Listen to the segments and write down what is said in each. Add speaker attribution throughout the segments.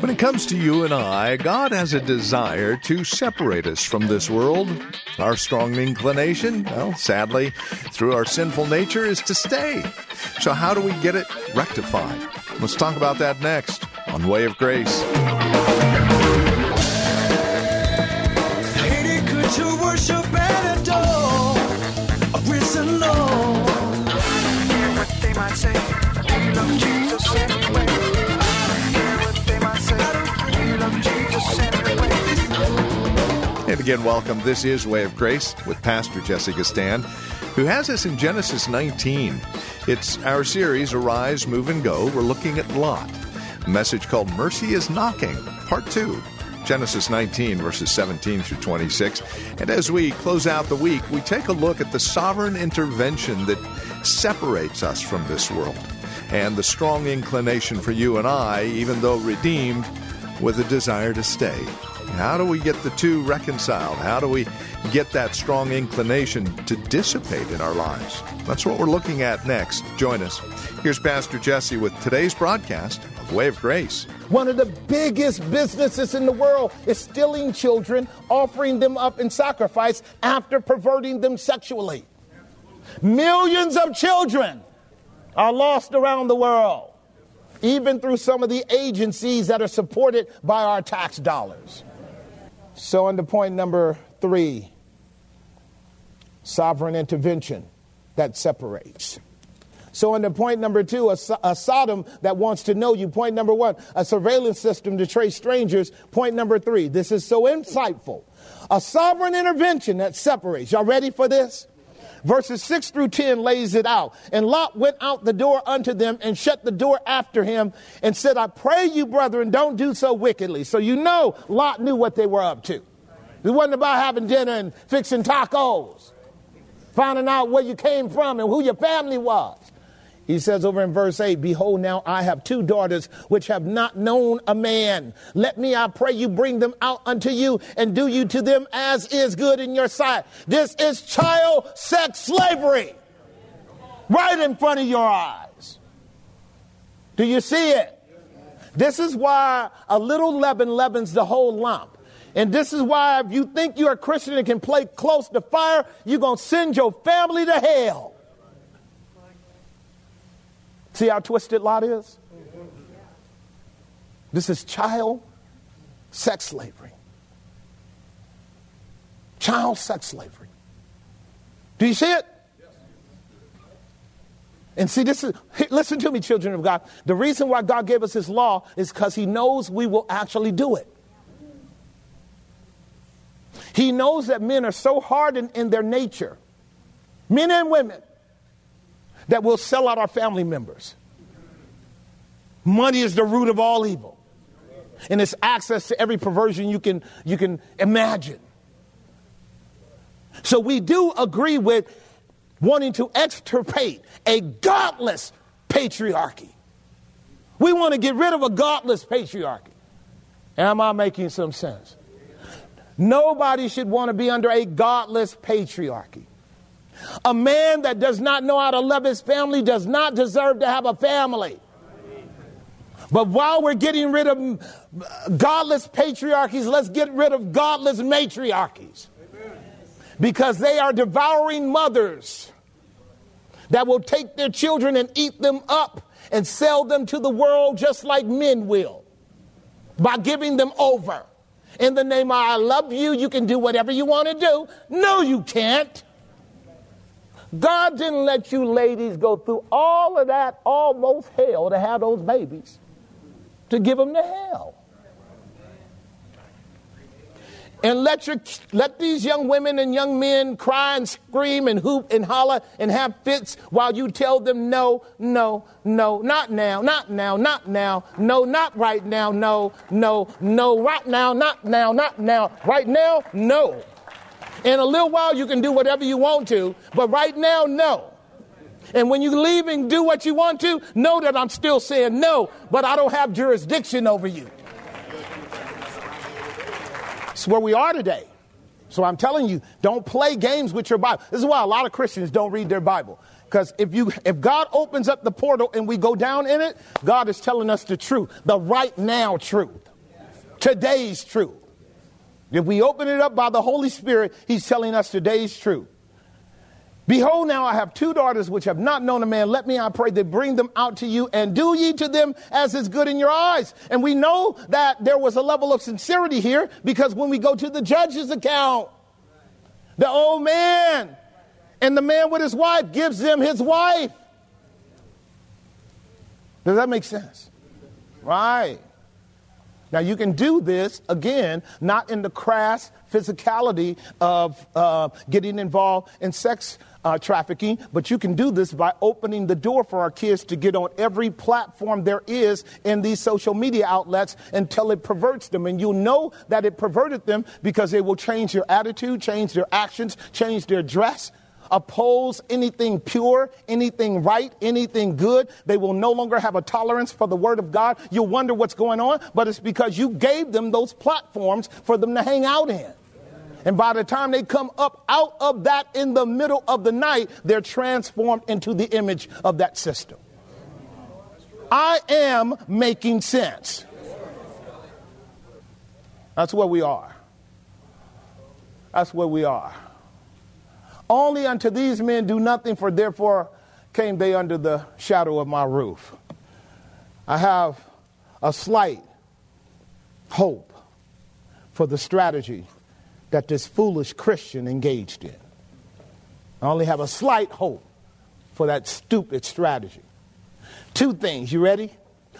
Speaker 1: When it comes to you and I, God has a desire to separate us from this world. Our strong inclination, well, sadly, through our sinful nature, is to stay. So, how do we get it rectified? Let's talk about that next on Way of Grace.
Speaker 2: to
Speaker 1: again, welcome. This is Way of Grace with Pastor Jesse Gistand, who has us in Genesis 19. It's our series, Arise, Move, and Go. We're looking at Lot. A message called Mercy is Knocking, Part 2. Genesis 19, verses 17 through 26. And as we close out the week, we take a look at the sovereign intervention that separates us from this world and the strong inclination for you and I, even though redeemed, with a desire to stay. How do we get the two reconciled? How do we get that strong inclination to dissipate in our lives? That's what we're looking at next. Join us. Here's Pastor Jesse with today's broadcast of Way of Grace.
Speaker 3: One of the biggest businesses in the world is stealing children, offering them up in sacrifice after perverting them sexually. Millions of children are lost around the world, even through some of the agencies that are supported by our tax dollars. So, under point number three sovereign intervention that separates. So, under point number two, a, a, Sodom that wants to know you. Point number one, a surveillance system to trace strangers. Point number three, this is so insightful. A sovereign intervention that separates. Y'all ready for this? Verses 6 through 10 lays it out. And Lot went out the door unto them and shut the door after him and said, I pray you, brethren, don't do so wickedly. So you know Lot knew what they were up to. It wasn't about having dinner and fixing tacos, finding out where you came from and who your family was. He says over in verse 8, Behold, now I have two daughters which have not known a man. Let me, I pray you, bring them out unto you and do you to them as is good in your sight. This is child sex slavery right in front of your eyes. Do you see it? This is why a little leaven leavens the whole lump. And this is why if you think you're a Christian and can play close to fire, you're going to send your family to hell. See how twisted Lot is? This is child sex slavery. Child sex slavery. Do you see it? And see, this is, listen to me, children of God. The reason why God gave us His law is because He knows we will actually do it. He knows that men are so hardened in their nature, men and women, that will sell out our family members. Money is the root of all evil. And it's access to every perversion you can, you can imagine. So we do agree with wanting to extirpate a godless patriarchy. We want to get rid of a godless patriarchy. Am I making some sense? Nobody should want to be under a godless patriarchy. A man that does not know how to love his family does not deserve to have a family. But while we're getting rid of uh, godless patriarchies, let's get rid of godless matriarchies. Because they are devouring mothers that will take their children and eat them up and sell them to the world just like men will by giving them over. In the name of I love you, you can do whatever you want to do. No, you can't. God didn't let you ladies go through all of that almost hell to have those babies, to give them to hell. and let your let these young women and young men cry and scream and hoop and holler and have fits while you tell them no no no not now not now not now no not right now no no no right now not now not now right now no in a little while you can do whatever you want to but right now no and when you leave and do what you want to know that i'm still saying no but i don't have jurisdiction over you it's where we are today. So I'm telling you, don't play games with your Bible. This is why a lot of Christians don't read their Bible. Because if you if God opens up the portal and we go down in it, God is telling us the truth, the right now truth, today's truth. If we open it up by the Holy Spirit, He's telling us today's truth. Behold, now I have two daughters which have not known a man. Let me, I pray, that bring them out to you, and do ye to them as is good in your eyes. And we know that there was a level of sincerity here because when we go to the judge's account, the old man and the man with his wife gives them his wife. Does that make sense? Right. Now, you can do this, again, not in the crass physicality of uh, getting involved in sex uh, trafficking, but you can do this by opening the door for our kids to get on every platform there is in these social media outlets until it perverts them. And you'll know that it perverted them because it will change their attitude, change their actions, change their dress oppose anything pure, anything right, anything good. They will no longer have a tolerance for the Word of God. You'll wonder what's going on, but it's because you gave them those platforms for them to hang out in. And by the time they come up out of that in the middle of the night, they're transformed into the image of that system. I am making sense. That's where we are. That's where we are. Only unto these men do nothing, for therefore came they under the shadow of my roof. I have a slight hope for the strategy that this foolish Christian engaged in. I only have a slight hope for that stupid strategy. Two things, you ready?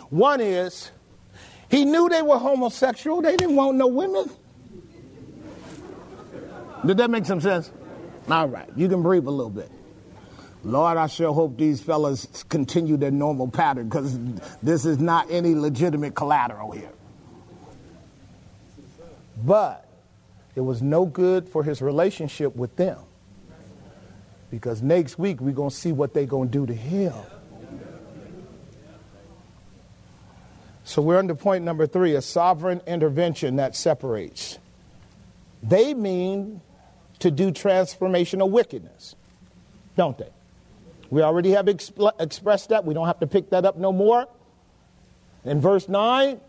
Speaker 3: One is he knew they were homosexual, they didn't want no women. Did that make some sense? All right, you can breathe a little bit. Lord, I sure hope these fellas continue their normal pattern because this is not any legitimate collateral here. But it was no good for his relationship with them. Because next week we're going to see what they're going to do to him. So we're under point number three a sovereign intervention that separates. They mean to do transformational wickedness, don't they? We already have exp- expressed that. We don't have to pick that up no more. In verse 9,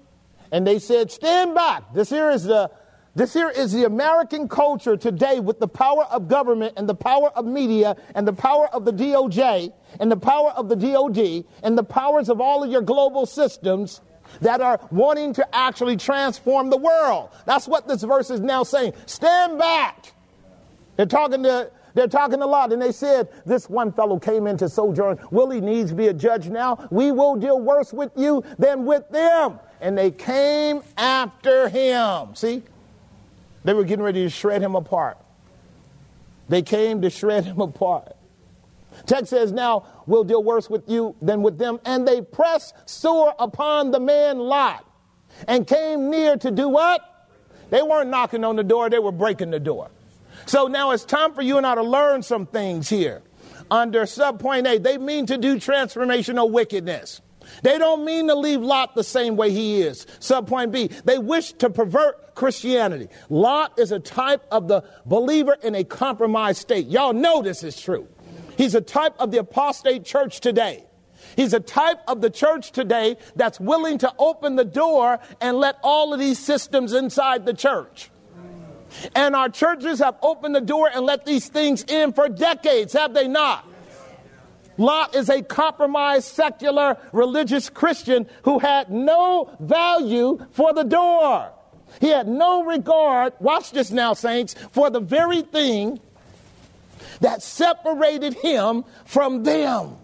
Speaker 3: and they said, Stand back. This here is the this here is the American culture today with the power of government and the power of media and the power of the DOJ and the power of the DOD and the powers of all of your global systems that are wanting to actually transform the world. That's what this verse is now saying. Stand back. They're talking to they're talking a lot, and they said, This one fellow came into sojourn. Will he needs be a judge now? We will deal worse with you than with them. And they came after him. See? They were getting ready to shred him apart. They came to shred him apart. Text says, Now we'll deal worse with you than with them. And they pressed sore upon the man Lot and came near to do what? They weren't knocking on the door, they were breaking the door. So now it's time for you and I to learn some things here. Under subpoint A, they mean to do transformational wickedness. They don't mean to leave Lot the same way he is. Subpoint B, they wish to pervert Christianity. Lot is a type of the believer in a compromised state. Y'all know this is true. He's a type of the apostate church today. He's a type of the church today that's willing to open the door and let all of these systems inside the church. And our churches have opened the door and let these things in for decades, have they not? Lot is a compromised, secular, religious Christian who had no value for the door. He had no regard, watch this now, saints, for the very thing that separated him from them.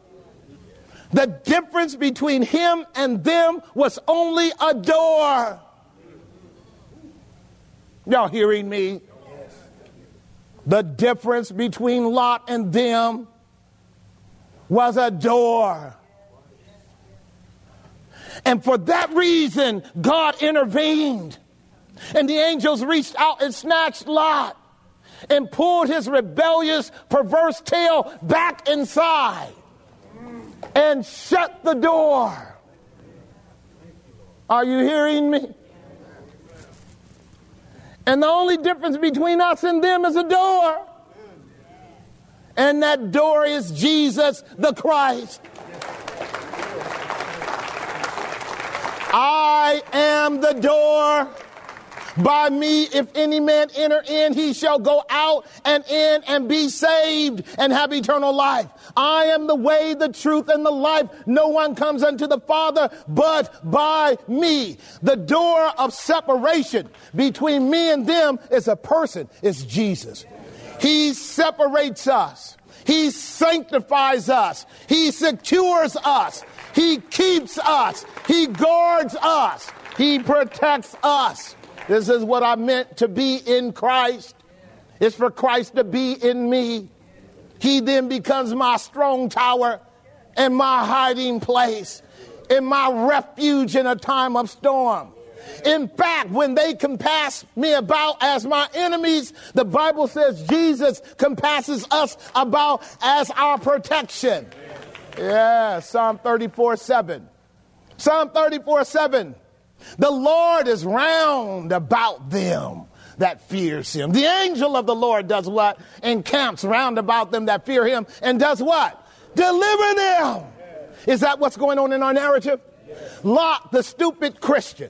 Speaker 3: The difference between him and them was only a door. Y'all hearing me? The difference between Lot and them was a door. And for that reason, God intervened. And the angels reached out and snatched Lot and pulled his rebellious, perverse tail back inside and shut the door. Are you hearing me? And the only difference between us and them is a door. And that door is Jesus the Christ. I am the door. By me, if any man enter in, he shall go out and in and be saved and have eternal life. I am the way, the truth, and the life. No one comes unto the Father but by me. The door of separation between me and them is a person, it's Jesus. He separates us. He sanctifies us. He secures us. He keeps us. He guards us. He protects us. This is what I meant to be in Christ. It's for Christ to be in me. He then becomes my strong tower and my hiding place and my refuge in a time of storm. In fact, when they compass me about as my enemies, the Bible says Jesus compasses us about as our protection. Yeah, Psalm 34 7. Psalm 34 7. The Lord is round about them that fears him. The angel of the Lord does what? Encamps round about them that fear him and does what? Deliver them. Is that what's going on in our narrative? Lot, the stupid Christian,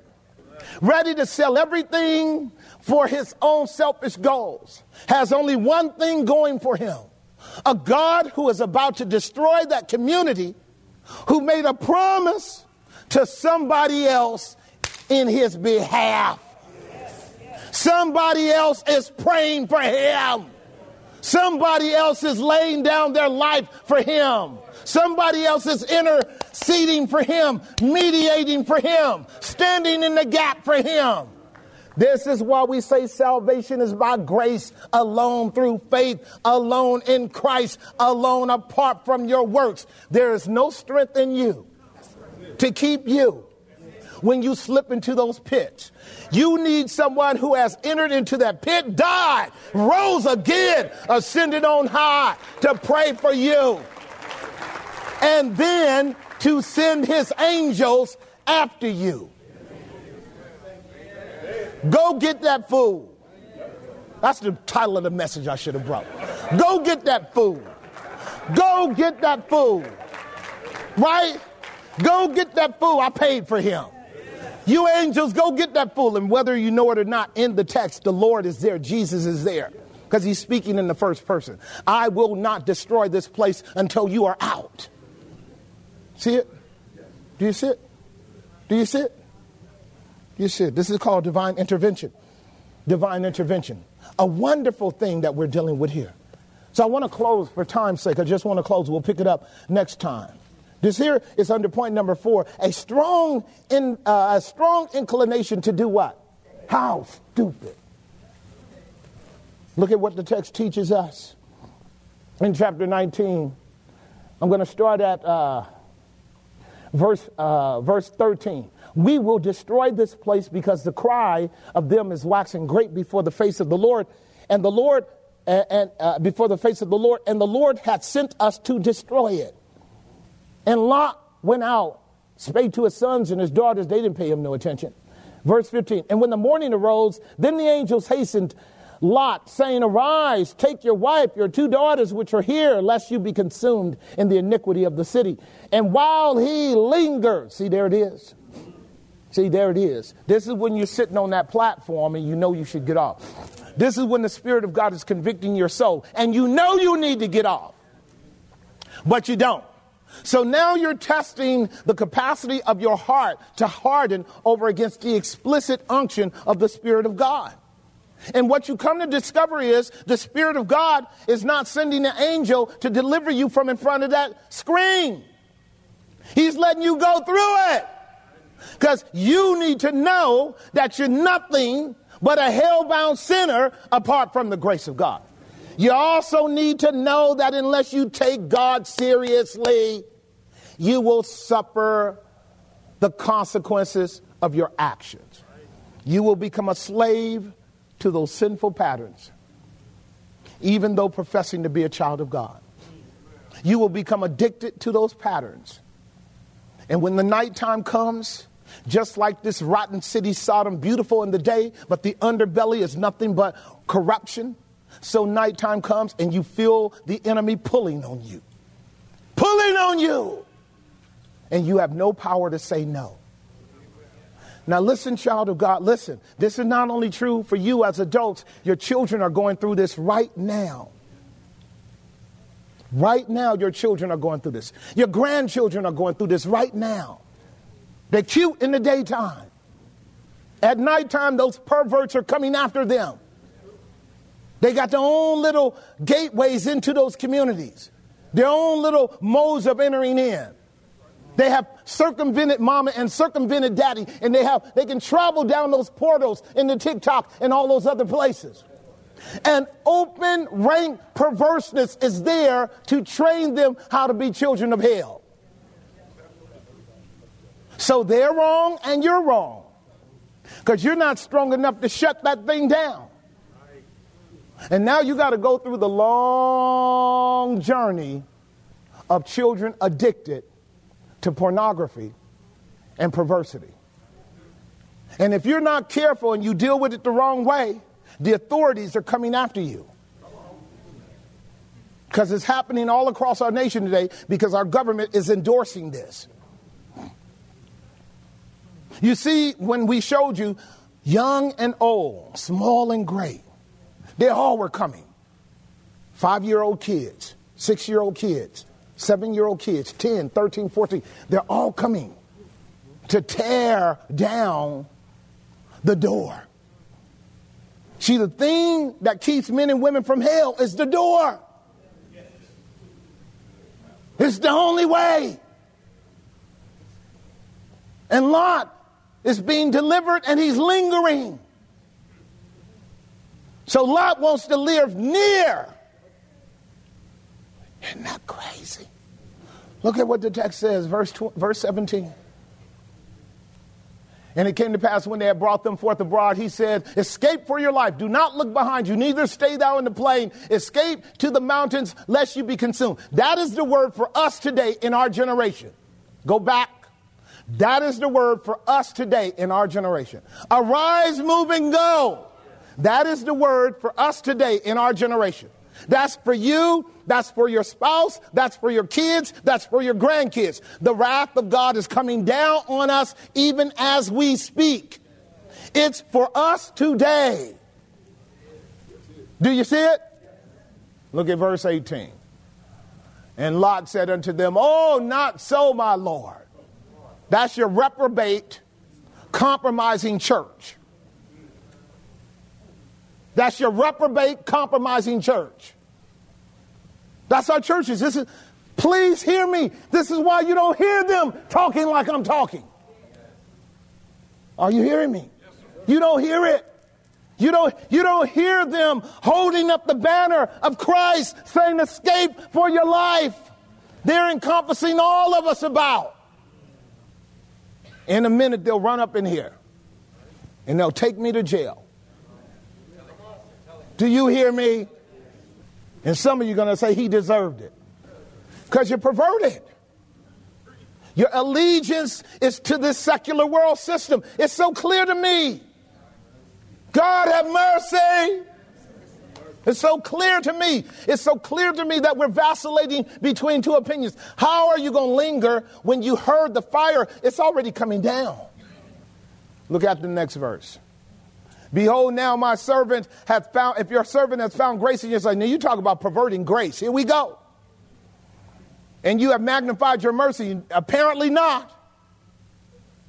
Speaker 3: ready to sell everything for his own selfish goals, has only one thing going for him a God who is about to destroy that community, who made a promise to somebody else in his behalf. Somebody else is praying for him. Somebody else is laying down their life for him. Somebody else is interceding for him, mediating for him, standing in the gap for him. This is why we say salvation is by grace alone, through faith alone, in Christ alone, apart from your works. There is no strength in you to keep you when you slip into those pits. You need someone who has entered into that pit, died, rose again, ascended on high to pray for you. And then to send his angels after you. Go get that food. That's the title of the message I should have brought. Go get that food. Go get that food. Right? Go get that food. I paid for him. You angels, go get that fool. And whether you know it or not, in the text, the Lord is there. Jesus is there because he's speaking in the first person. I will not destroy this place until you are out. See it? Do you see it? Do you see it? Do you see it? This is called divine intervention. Divine intervention. A wonderful thing that we're dealing with here. So I want to close for time's sake. I just want to close. We'll pick it up next time. This here is under point number four a strong, in, uh, a strong inclination to do what? How stupid. Look at what the text teaches us in chapter 19. I'm going to start at uh, verse, uh, verse 13. We will destroy this place because the cry of them is waxing great before the face of the Lord, and the Lord, and, and uh, before the face of the Lord, and the Lord hath sent us to destroy it. And Lot went out, spake to his sons and his daughters. They didn't pay him no attention. Verse 15. And when the morning arose, then the angels hastened Lot, saying, Arise, take your wife, your two daughters which are here, lest you be consumed in the iniquity of the city. And while he lingered, see, there it is. See, there it is. This is when you're sitting on that platform and you know you should get off. This is when the Spirit of God is convicting your soul and you know you need to get off, but you don't. So now you're testing the capacity of your heart to harden over against the explicit unction of the Spirit of God. And what you come to discover is the Spirit of God is not sending an angel to deliver you from in front of that screen. He's letting you go through it. Because you need to know that you're nothing but a hell-bound sinner apart from the grace of God. You also need to know that unless you take God seriously, you will suffer the consequences of your actions. You will become a slave to those sinful patterns, even though professing to be a child of God. You will become addicted to those patterns. And when the nighttime comes, just like this rotten city Sodom, beautiful in the day, but the underbelly is nothing but corruption. So nighttime comes and you feel the enemy pulling on you, pulling on you, and you have no power to say no. Now, listen, child of God, listen. This is not only true for you as adults, your children are going through this right now. Right now, your children are going through this. Your grandchildren are going through this right now. They're cute in the daytime. At nighttime, those perverts are coming after them. They got their own little gateways into those communities, their own little modes of entering in. They have circumvented mama and circumvented daddy, and they have they can travel down those portals into TikTok and all those other places. And open rank perverseness is there to train them how to be children of hell. So they're wrong and you're wrong. Because you're not strong enough to shut that thing down. And now you got to go through the long journey of children addicted to pornography and perversity. And if you're not careful and you deal with it the wrong way, the authorities are coming after you. Because it's happening all across our nation today because our government is endorsing this. You see, when we showed you young and old, small and great, they all were coming. Five year old kids, six year old kids, seven year old kids, 10, 13, 14, they're all coming to tear down the door. See, the thing that keeps men and women from hell is the door. It's the only way. And Lot is being delivered and he's lingering. So Lot wants to live near. Isn't that crazy? Look at what the text says, verse, tw- verse 17. And it came to pass when they had brought them forth abroad, he said, Escape for your life. Do not look behind you, neither stay thou in the plain. Escape to the mountains, lest you be consumed. That is the word for us today in our generation. Go back. That is the word for us today in our generation. Arise, move, and go. That is the word for us today in our generation. That's for you. That's for your spouse. That's for your kids. That's for your grandkids. The wrath of God is coming down on us even as we speak. It's for us today. Do you see it? Look at verse 18. And Lot said unto them, Oh, not so, my Lord. That's your reprobate, compromising church. That's your reprobate, compromising church. That's our churches. This is, please hear me. This is why you don't hear them talking like I'm talking. Are you hearing me? You don't hear it. You don't, you don't hear them holding up the banner of Christ saying, Escape for your life. They're encompassing all of us about. In a minute, they'll run up in here and they'll take me to jail. Do you hear me? And some of you are going to say he deserved it because you're perverted. Your allegiance is to this secular world system. It's so clear to me. God have mercy. It's so clear to me. It's so clear to me that we're vacillating between two opinions. How are you going to linger when you heard the fire? It's already coming down. Look at the next verse. Behold, now my servant hath found, if your servant has found grace in your sight. Now you talk about perverting grace. Here we go. And you have magnified your mercy. Apparently not.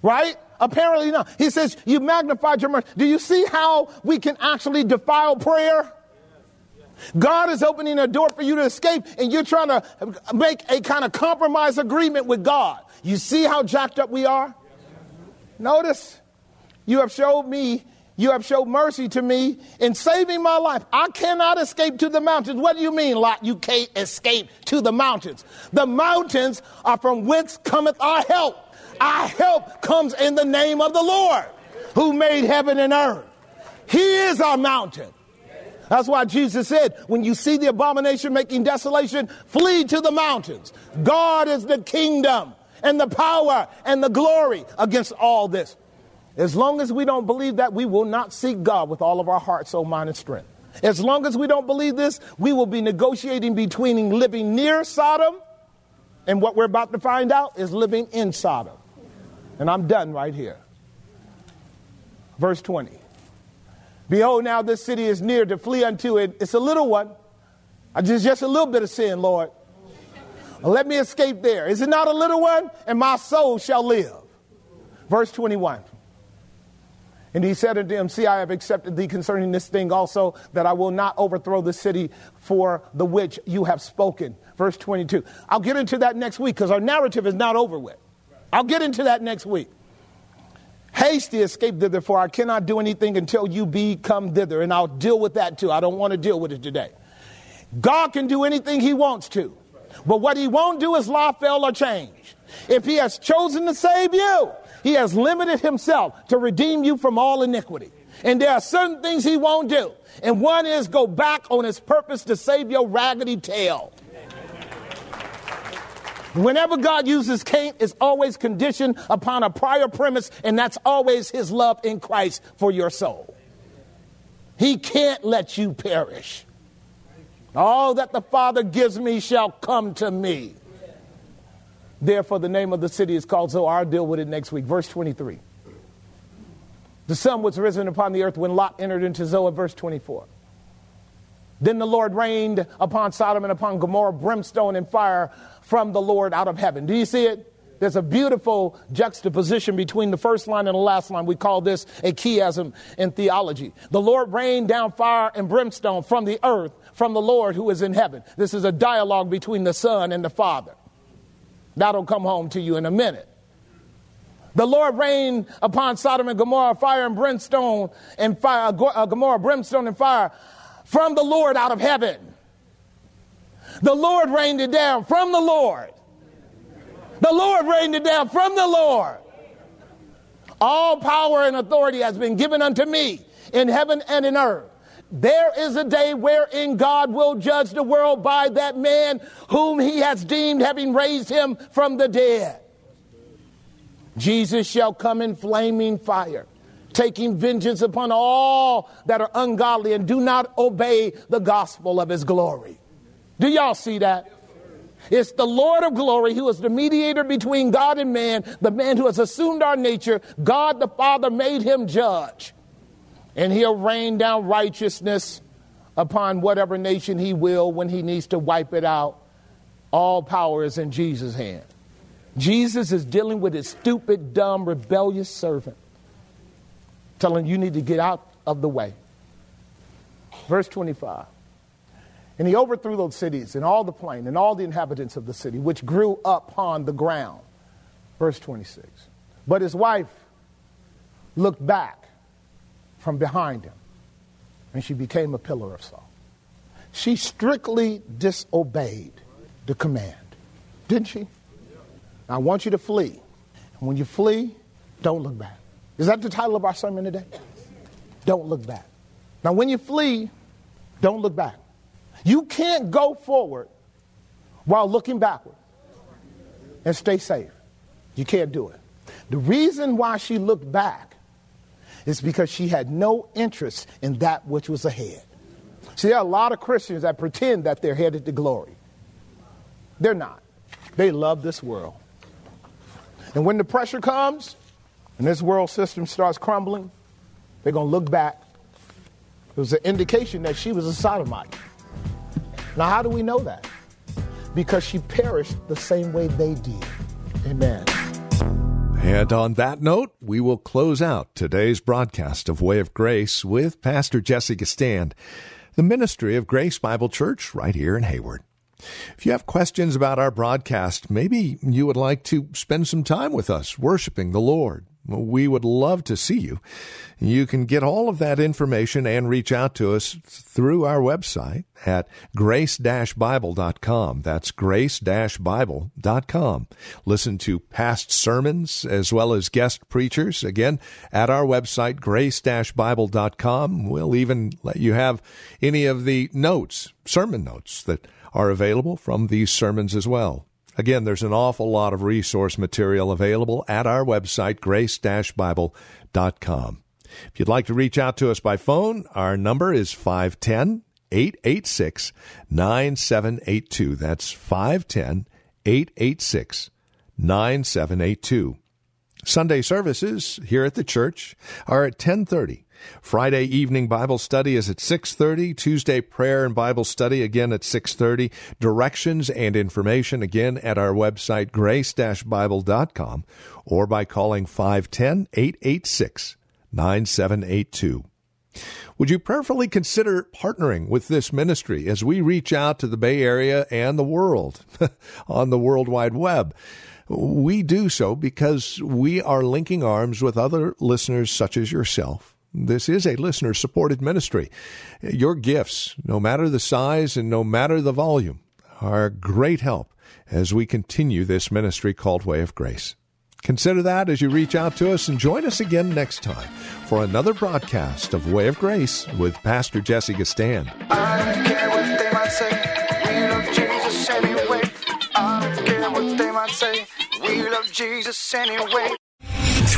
Speaker 3: Right? Apparently not. He says, You magnified your mercy. Do you see how we can actually defile prayer? God is opening a door for you to escape, and you're trying to make a kind of compromise agreement with God. You see how jacked up we are? Notice, you have showed me You have showed mercy to me in saving my life. I cannot escape to the mountains. What do you mean, Lot? You can't escape to the mountains. The mountains are from whence cometh our help. Our help comes in the name of the Lord who made heaven and earth. He is our mountain. That's why Jesus said, when you see the abomination making desolation, flee to the mountains. God is the kingdom and the power and the glory against all this. As long as we don't believe that, we will not seek God with all of our heart, soul, mind, and strength. As long as we don't believe this, we will be negotiating between living near Sodom and what we're about to find out is living in Sodom. And I'm done right here. Verse 20. Behold, now this city is near to flee unto it. It's a little one. I just, just a little bit of sin, Lord. Let me escape there. Is it not a little one? And my soul shall live. Verse 21. And he said unto him, See, I have accepted thee concerning this thing also, that I will not overthrow the city for the which you have spoken. Verse 22. I'll get into that next week because our narrative is not over with. I'll get into that next week. Hasty escape thither, for I cannot do anything until you be come thither. And I'll deal with that too. I don't want to deal with it today. God can do anything he wants to. But what he won't do is lie, fail, or change. If he has chosen to save you, he has limited himself to redeem you from all iniquity. And there are certain things he won't do. And one is go back on his purpose to save your raggedy tail. Whenever God uses Cain, it's always conditioned upon a prior premise, and that's always his love in Christ for your soul. He can't let you perish. All that the Father gives me shall come to me. Therefore, the name of the city is called Zoar. I'll deal with it next week. Verse 23. The sun was risen upon the earth when Lot entered into Zoar. Verse 24. Then the Lord rained upon Sodom and upon Gomorrah brimstone and fire from the Lord out of heaven. Do you see it? There's a beautiful juxtaposition between the first line and the last line. We call this a chiasm in theology. The Lord rained down fire and brimstone from the earth from the Lord who is in heaven. This is a dialogue between the Son and the Father. That'll come home to you in a minute. The Lord rained upon Sodom and Gomorrah fire and brimstone and fire, uh, Gomorrah brimstone and fire from the Lord out of heaven. The Lord rained it down from the Lord. The Lord rained it down from the Lord. All power and authority has been given unto me in heaven and in earth. There is a day wherein God will judge the world by that man whom he has deemed having raised him from the dead. Jesus shall come in flaming fire, taking vengeance upon all that are ungodly and do not obey the gospel of his glory. Do y'all see that? It's the Lord of glory who is the mediator between God and man, the man who has assumed our nature. God the Father made him judge and he'll rain down righteousness upon whatever nation he will when he needs to wipe it out. All power is in Jesus' hand. Jesus is dealing with his stupid, dumb, rebellious servant, telling you need to get out of the way. Verse 25. And he overthrew those cities and all the plain and all the inhabitants of the city, which grew upon the ground. Verse 26. But his wife looked back from behind him, and she became a pillar of salt. She strictly disobeyed the command, didn't she? I want you to flee. And when you flee, don't look back. Is that the title of our sermon today? Don't look back. Now, when you flee, don't look back. You can't go forward while looking backward and stay safe. You can't do it. The reason why she looked back is because she had no interest in that which was ahead. See, there are a lot of Christians that pretend that they're headed to glory. They're not. They love this world. And when the pressure comes and this world system starts crumbling, they're going to look back. It was an indication that she was a sodomite. Now, how do we know that? Because she perished the same way they did. Amen.
Speaker 1: And on that note, we will close out today's broadcast of Way of Grace with Pastor Jesse Gistand, the ministry of Grace Bible Church right here in Hayward. If you have questions about our broadcast, maybe you would like to spend some time with us worshiping the Lord. We would love to see you. You can get all of that information and reach out to us through our website at grace-bible.com. That's grace-bible.com. Listen to past sermons as well as guest preachers again at our website grace-bible.com. We'll even let you have any of the notes, sermon notes that are available from these sermons as well. Again, there's an awful lot of resource material available at our website, grace-bible.com. If you'd like to reach out to us by phone, our number is 510 886 9782. That's 510 886 9782. Sunday services here at the church are at 1030. Friday evening Bible study is at 6:30, Tuesday prayer and Bible study again at 6:30. Directions and information again at our website grace-bible.com or by calling 510-886 9782. Would you prayerfully consider partnering with this ministry as we reach out to the Bay Area and the world on the World Wide Web? We do so because we are linking arms with other listeners such as yourself. This is a listener supported ministry. Your gifts, no matter the size and no matter the volume, are great help as we continue this ministry called Way of Grace. Consider that as you reach out to us and join us again next time for another broadcast of Way of Grace with Pastor Jesse Gistand.
Speaker 2: I care what they might say. We love Jesus anyway. I care what they might say. We love Jesus anyway.